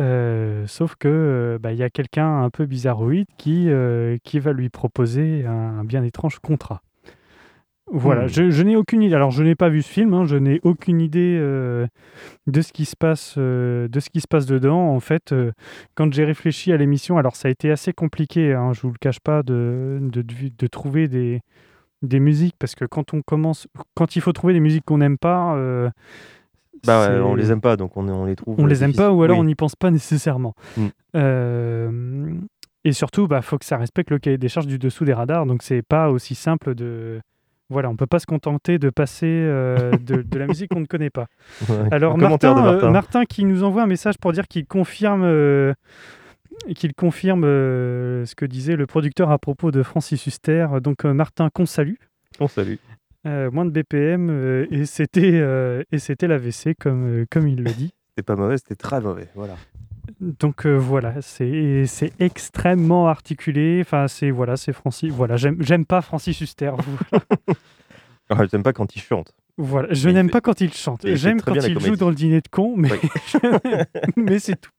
Euh, sauf que euh, bah, il y a quelqu'un un peu bizarroïde qui, euh, qui va lui proposer un, un bien étrange contrat. Voilà, Hmm. je, je n'ai aucune idée. Alors, je n'ai pas vu ce film, hein, je n'ai aucune idée euh, de ce qui se passe, de ce qui se passe dedans. En fait, quand j'ai réfléchi à l'émission, alors ça a été assez compliqué. Hein, je vous le cache pas de, de, de- de trouver des, des musiques parce que quand on commence, quand il faut trouver des musiques qu'on n'aime pas, euh, Bah ouais, on les aime pas, donc on, on les trouve. on euh, les aime pas ou alors Oui. on n'y pense pas nécessairement. Mm. Euh, et surtout, bah, faut que ça respecte le cahier des charges du dessous des radars. Donc c'est pas aussi simple de. Voilà, on peut pas se contenter de passer euh, de, de la musique qu'on ne connaît pas. Ouais. Alors Martin, euh, Martin. Qui nous envoie un message pour dire qu'il confirme, qu'il confirme euh, ce que disait le producteur à propos de Francis Huster. Donc euh, Martin qu'on salue. On salue. Euh, moins de BPM euh, et c'était euh, et c'était l'AVC comme comme il le dit. C'était pas mauvais, c'était très mauvais. Voilà. Donc voilà, c'est c'est extrêmement articulé. Enfin c'est voilà, c'est Francis. Voilà, j'aime j'aime pas Francis Huster. Ah, J'aime pas quand il chante. voilà, je n'aime pas quand il chante. J'aime quand il joue dans le dîner de con, mais Oui. mais c'est tout.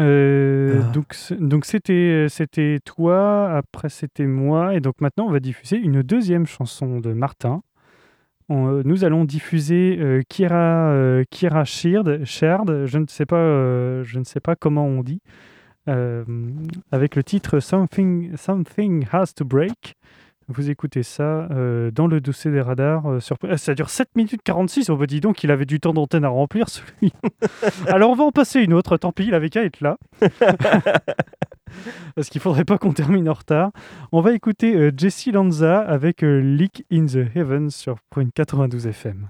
Euh, Ah. donc donc c'était c'était toi, après c'était moi, et donc maintenant on va diffuser une deuxième chanson de Martin. On, euh, nous allons diffuser euh, Kira euh, Kira Sheard, Sheard, je ne sais pas euh, je ne sais pas comment on dit, euh, avec le titre Something Something Has to Break. Vous écoutez ça euh, dans le dossier des radars. euh, sur... Ah, Ça dure 7 minutes 46. On me dit donc qu'il avait du temps d'antenne à remplir, celui. Alors on va en passer une autre. Tant pis, il avait qu'à être là. Parce qu'il faudrait pas qu'on termine en retard. On va écouter euh, Jesse Lanza avec euh, Leak in the Heavens sur Prune 92 FM.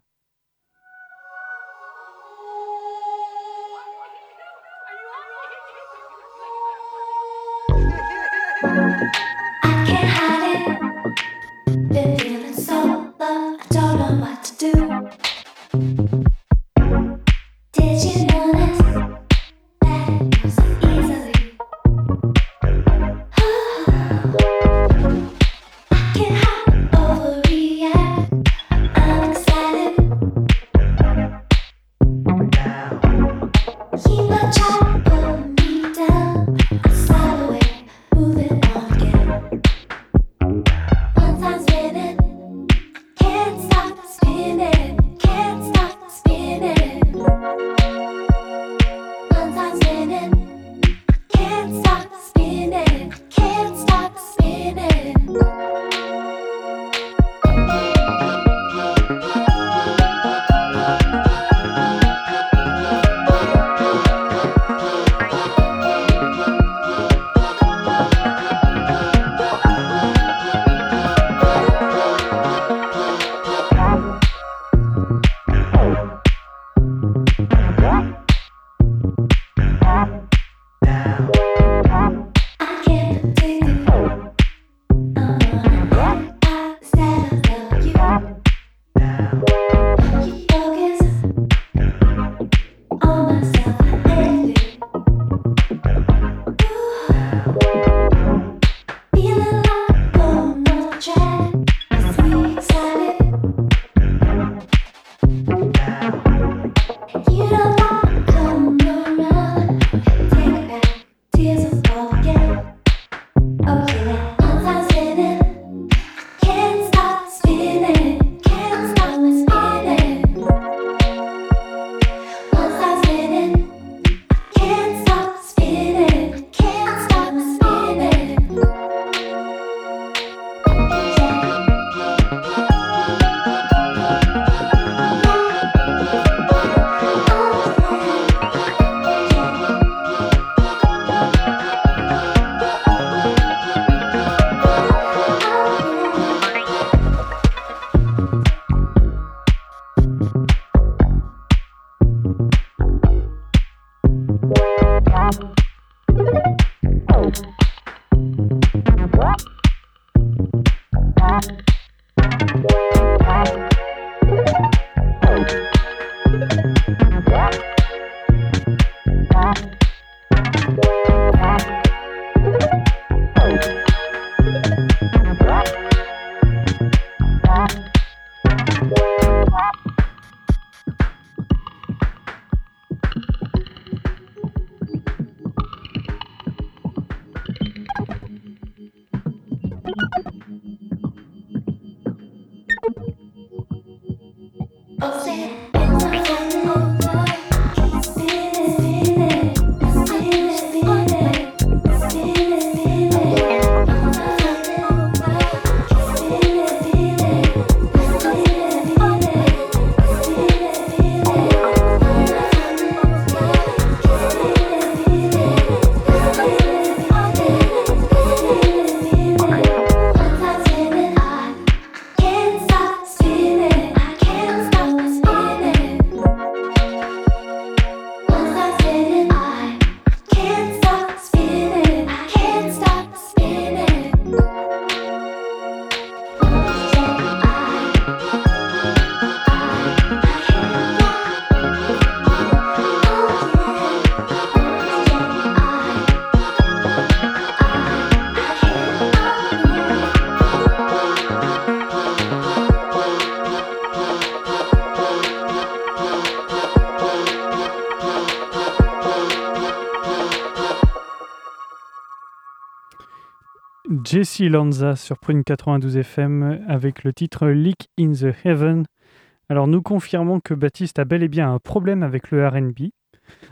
Bye. Jesse Lanza sur Prune 92 FM avec le titre Leak in the Heaven. Alors nous confirmons que Baptiste a bel et bien un problème avec le RB.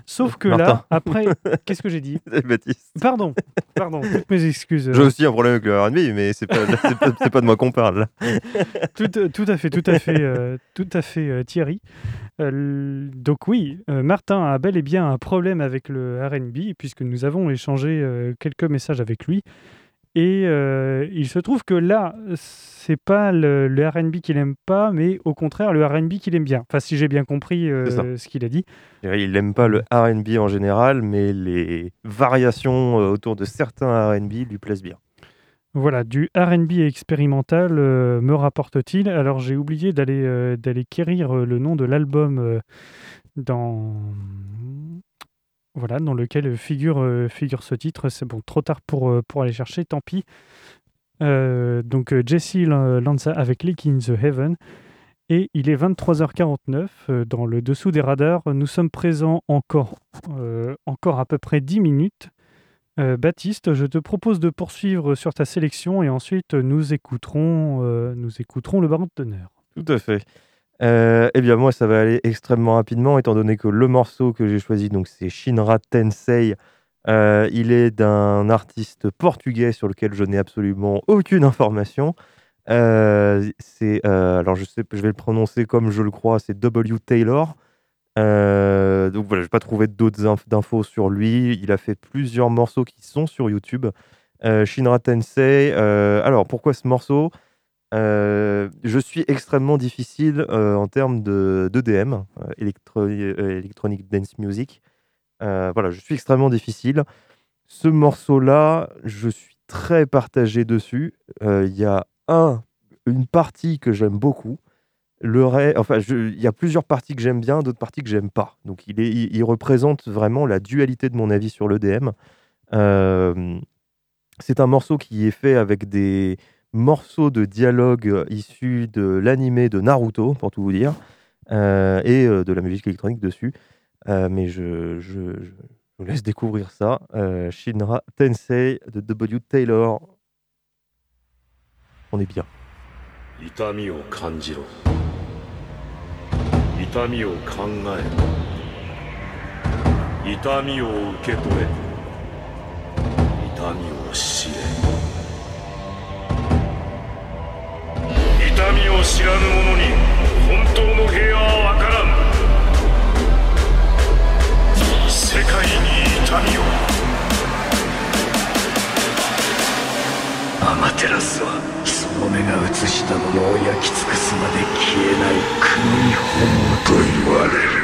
Sauf que là, après, qu'est-ce que j'ai dit? Baptiste. Pardon, pardon, toutes mes excuses. J'ai aussi un problème avec le R&B, mais c'est pas, pas, de moi qu'on parle. tout, euh, tout à fait, tout à fait, euh, tout à fait, euh, Thierry. Euh, l- donc oui, euh, Martin a bel et bien un problème avec le R&B puisque nous avons échangé euh, quelques messages avec lui. Et euh, il se trouve que là, c'est pas le, le R&B qu'il aime pas, mais au contraire le R&B qu'il aime bien. Enfin, si j'ai bien compris euh, ce qu'il a dit. Il n'aime pas le R&B en général, mais les variations euh, autour de certains R&B lui plaisent bien. Voilà, du RB expérimental, euh, me rapporte-t-il. Alors j'ai oublié d'aller d'aller quérir le nom de l'album dans voilà dans lequel figure euh, figure ce titre. C'est bon, trop tard pour euh, pour aller chercher, tant pis. Euh, donc euh, Jesse Lan- Lanza avec Leak in the Heaven. Et il est 23h49 euh, dans le dessous des radars. Nous sommes présents encore, euh, encore à peu près 10 minutes. Euh, Baptiste, je te propose de poursuivre sur ta sélection et ensuite nous écouterons, euh, nous écouterons le baron de teneur. Tout à fait. Euh, eh bien, moi, ça va aller extrêmement rapidement, étant donné que le morceau que j'ai choisi, donc c'est Shinra Tensei. Euh, il est d'un artiste portugais sur lequel je n'ai absolument aucune information. Euh, c'est, alors, je, sais, je vais le prononcer comme je le crois, c'est W. Taylor. Donc voilà, je n'ai pas trouvé d'autres inf- d'infos sur lui. Il a fait plusieurs morceaux qui sont sur YouTube. Shinra Tensei. alors, pourquoi ce morceau? Euh, Je suis extrêmement difficile euh, en termes de d'EDM, euh, Electronic Dance Music. Voilà, je suis extrêmement difficile. Ce morceau-là, je suis très partagé dessus. Il y a un, une partie que j'aime beaucoup. Le ré- enfin, il y a plusieurs parties que j'aime bien, d'autres parties que j'aime pas. Donc, il représente vraiment la dualité de mon avis sur l'EDM. Euh, c'est un morceau qui est fait avec des morceaux de dialogue euh, issus de l'animé de Naruto, pour tout vous dire, euh, et euh, de la musique électronique dessus. Euh, mais je, je, je vous laisse découvrir ça. Euh, Shinra Tensei de W. Taylor. On est bien. 痛みを感じろ痛みを考えろ痛みを受け取れ痛みを知れ 痛みを知らぬ者に本当の平和は分からん。世界に痛みを。アマテラスはその目が映したものを焼き尽くすまで消えない黒い本と言われる。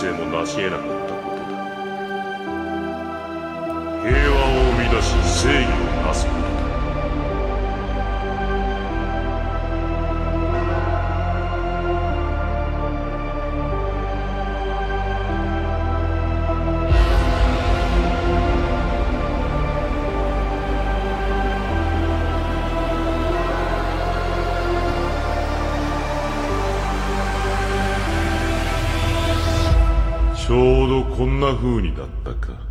生も成し得なかったことだ平和を生み出し正義をなすことだな風にだったか。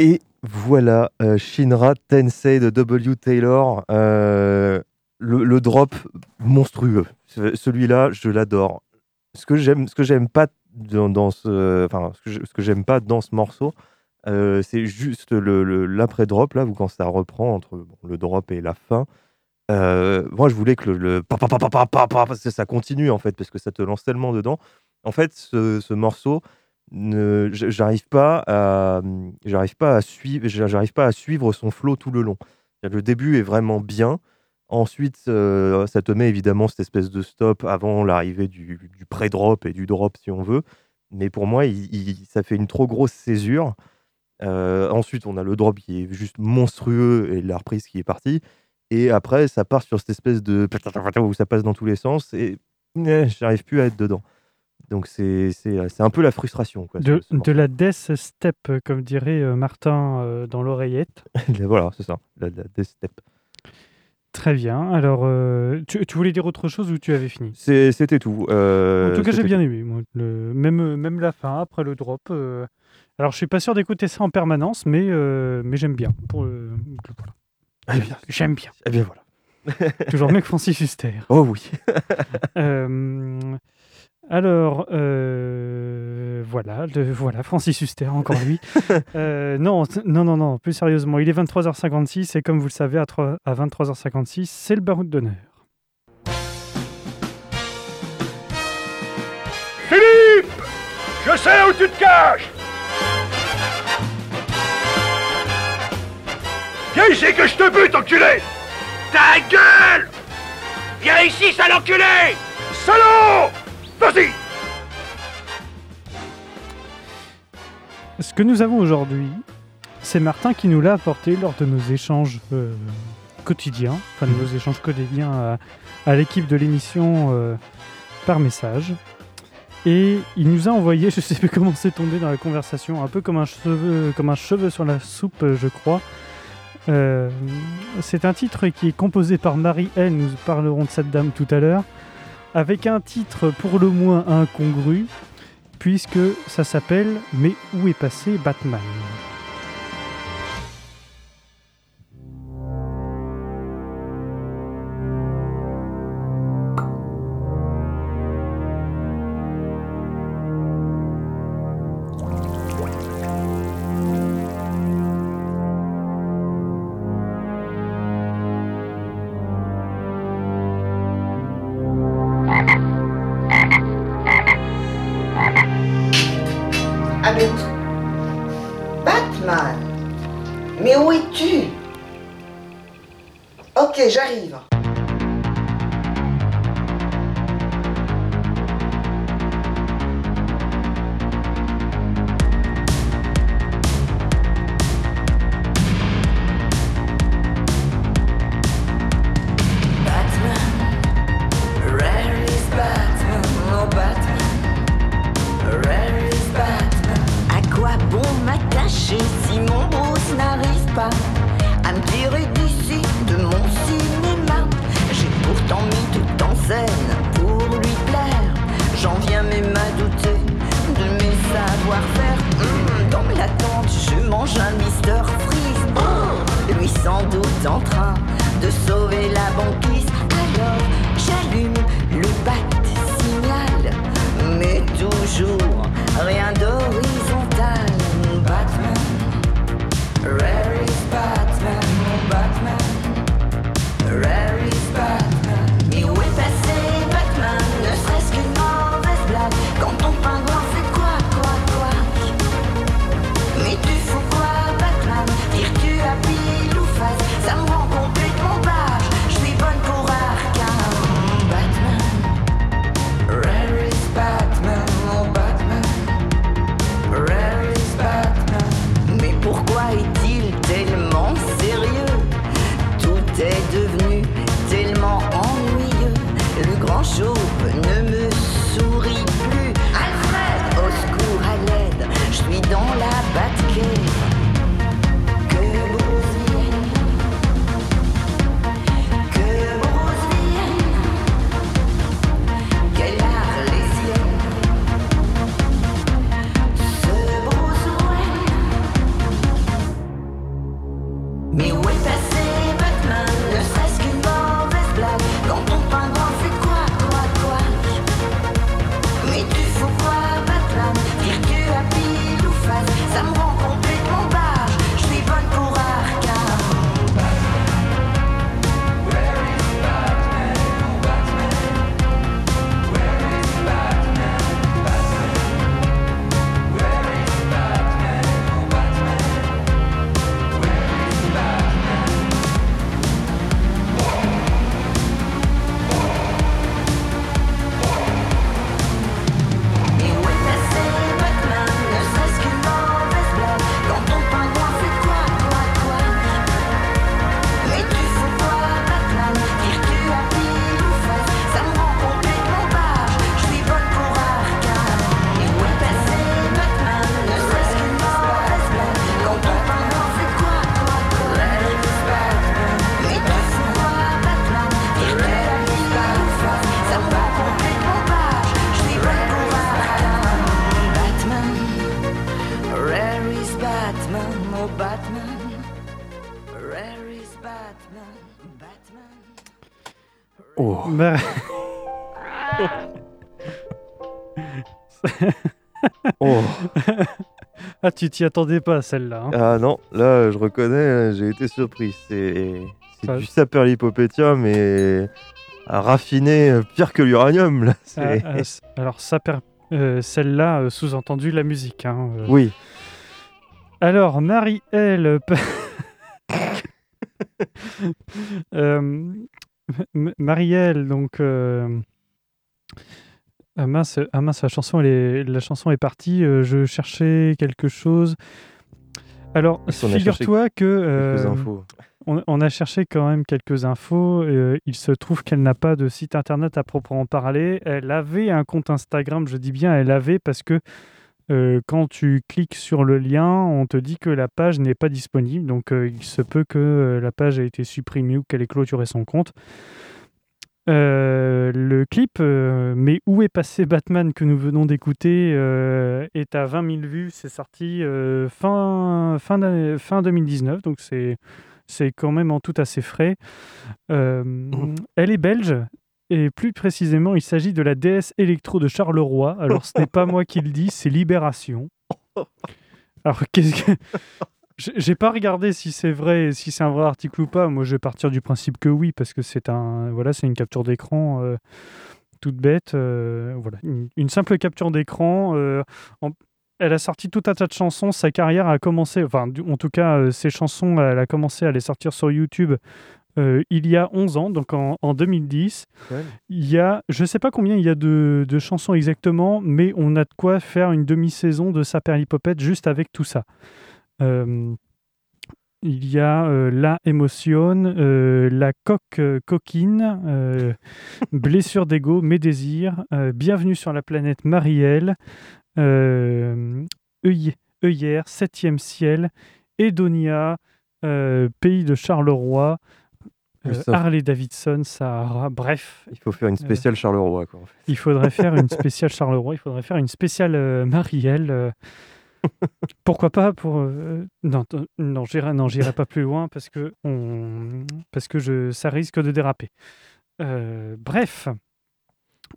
Et voilà, euh, Shinra Tensei de W. Taylor. euh, le, le drop monstrueux. Ce- Celui-là, je l'adore. Ce que j'aime, ce que j'aime pas dans, dans ce, enfin, ce que j'aime pas dans ce morceau, euh, c'est juste le, le- l'après-drop là, où quand ça reprend entre bon, le drop et la fin. Euh, moi, je voulais que le, pa, pa, pa, ça continue en fait, parce que ça te lance tellement dedans. En fait, ce, ce morceau, j'arrive pas à, j'arrive pas à suivre, j'arrive pas à suivre son flow tout le long. Le début est vraiment bien. Ensuite, euh, ça te met évidemment cette espèce de stop avant l'arrivée du, pré-drop et du drop si on veut. Mais pour moi, ça fait une trop grosse césure. Euh, ensuite, on a le drop qui est juste monstrueux et la reprise qui est partie. Et après, ça part sur cette espèce de où ça passe dans tous les sens et eh, j'arrive plus à être dedans. Donc c'est un peu la frustration. Quoi, De, la death step, comme dirait euh, Martin euh, dans l'oreillette. voilà, c'est ça, la, la death step. Très bien. Alors, euh, tu, tu voulais dire autre chose ou tu avais fini? C'était tout. euh, En tout cas, j'ai bien aimé. moi, le- même, même la fin, après le drop. euh, Alors, je suis pas sûr d'écouter ça en permanence, mais, euh, mais j'aime bien. Pour, le- voilà. Eh bien, J'aime bien. eh bien voilà. Toujours mieux que Francis Huster. Oh oui. Alors, euh, voilà, le- voilà, Francis Huster, encore lui. Euh, non, non, non, non, plus sérieusement, il est 23h56 et comme vous le savez, à, trois- à 23h56, c'est le baroud d'honneur. Philippe Je sais où tu te caches. Viens ici que je te bute, enculé. Ta gueule. Viens ici, sale enculé. Salaud Vas-y Ce que nous avons aujourd'hui, c'est Martin qui nous l'a apporté lors de nos échanges euh, quotidiens, enfin de nos échanges quotidiens à, l'équipe de l'émission euh, par message. Et il nous a envoyé, je sais plus comment c'est tombé dans la conversation, un peu comme un cheveu, comme un cheveu sur la soupe, je crois. Euh, c'est un titre qui est composé par Marie-Hélène, nous parlerons de cette dame tout à l'heure, avec un titre pour le moins incongru, puisque ça s'appelle Mais où est passé Batman? Oh. Ah, tu t'y attendais pas, celle-là. hein. Ah non, là je reconnais, j'ai été surpris. C'est Ça- du saperlipopétia, mais à raffiner euh, pire que l'uranium. là. Ah, ah, alors, ça per- euh, celle-là, euh, sous-entendu la musique. hein. Oui. Alors, Marie-Elle. Euh, M- Marie-Elle, donc. euh, Ah mince, ah mince, la chanson, elle est, la chanson est partie. euh, je cherchais quelque chose. Alors, figure-toi que. quelques euh, infos? on, on a cherché quand même quelques infos. euh, il se trouve qu'elle n'a pas de site internet à proprement parler. Elle avait un compte Instagram, je dis bien elle avait, parce que euh, quand tu cliques sur le lien, on te dit que la page n'est pas disponible. Donc euh, il se peut que euh, la page ait été supprimée ou qu'elle ait clôturé son compte. Le clip, mais où est passé Batman que nous venons d'écouter, est à 20 000 vues. C'est sorti fin, fin, fin 2019, donc c'est c'est quand même en tout assez frais. Euh, Elle est belge. Et plus précisément, il s'agit de la déesse électro de Charleroi. Alors, ce n'est pas moi qui le dis, c'est Libération. Alors, qu'est-ce que. J'ai pas regardé si c'est vrai, si c'est un vrai article ou pas. Moi, je vais partir du principe que oui, parce que c'est un, voilà, une capture d'écran euh, toute bête. euh, voilà, une, simple capture d'écran. euh, elle a sorti tout un tas de chansons. Sa carrière a commencé, enfin, en tout cas, ses chansons, elle a commencé à les sortir sur YouTube euh, il y a 11 ans, donc en, en 2010. Ouais. Il y a, je sais pas combien il y a de, de chansons exactement, mais on a de quoi faire une demi-saison de Saperlipopette juste avec tout ça. Euh, il y a euh, La Émotion, La Coque Coquine, Blessure d'ego, Mes désirs, Bienvenue sur la planète Marielle, œillère, Septième ciel, Edonia, Pays de Charleroi. Harley Davidson, Sahara, bref. Il faut faire une spéciale Charleroi. Quoi, en fait. Il faudrait faire une spéciale Charleroi, il faudrait faire une spéciale euh, Marielle. euh. Pourquoi pas pour euh, non non j'irai non j'irai pas plus loin parce que on parce que je ça risque de déraper. Euh, bref,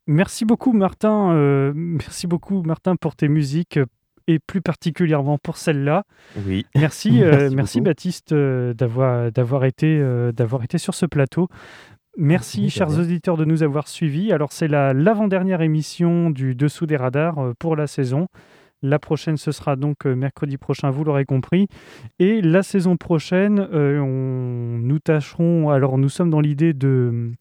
merci beaucoup Martin, euh, merci beaucoup Martin pour tes musiques euh, et plus particulièrement pour celle-là. Oui. Merci euh, Merci. Baptiste euh, d'avoir d'avoir été euh, d'avoir été sur ce plateau. Merci, chers auditeurs, de nous avoir suivis. Alors, c'est la l'avant-dernière émission du Dessous des radars pour la saison. La prochaine, ce sera donc mercredi prochain, vous l'aurez compris. Et la saison prochaine, euh, on, nous tâcherons. Alors, nous sommes dans l'idée de,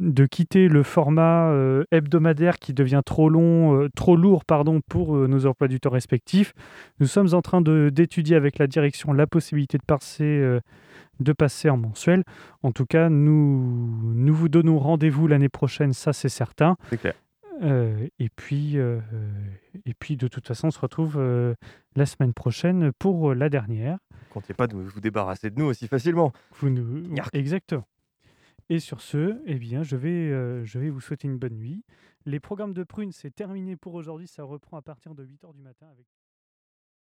de quitter le format euh, hebdomadaire qui devient trop long, euh, trop lourd, pardon, pour euh, nos emplois du temps respectifs. Nous sommes en train d'étudier avec la direction la possibilité de passer, de passer en mensuel. En tout cas, nous, nous vous donnons rendez-vous l'année prochaine, ça c'est certain. Clair. Et, puis, et puis, de toute façon, on se retrouve la semaine prochaine pour la dernière. Comptez pas de vous débarrasser de nous aussi facilement. Vous nous... Exactement. Et sur ce, eh bien, je vais, euh, je vais vous souhaiter une bonne nuit. Les programmes de Prune, c'est terminé pour aujourd'hui. Ça reprend à partir de 8h du matin avec...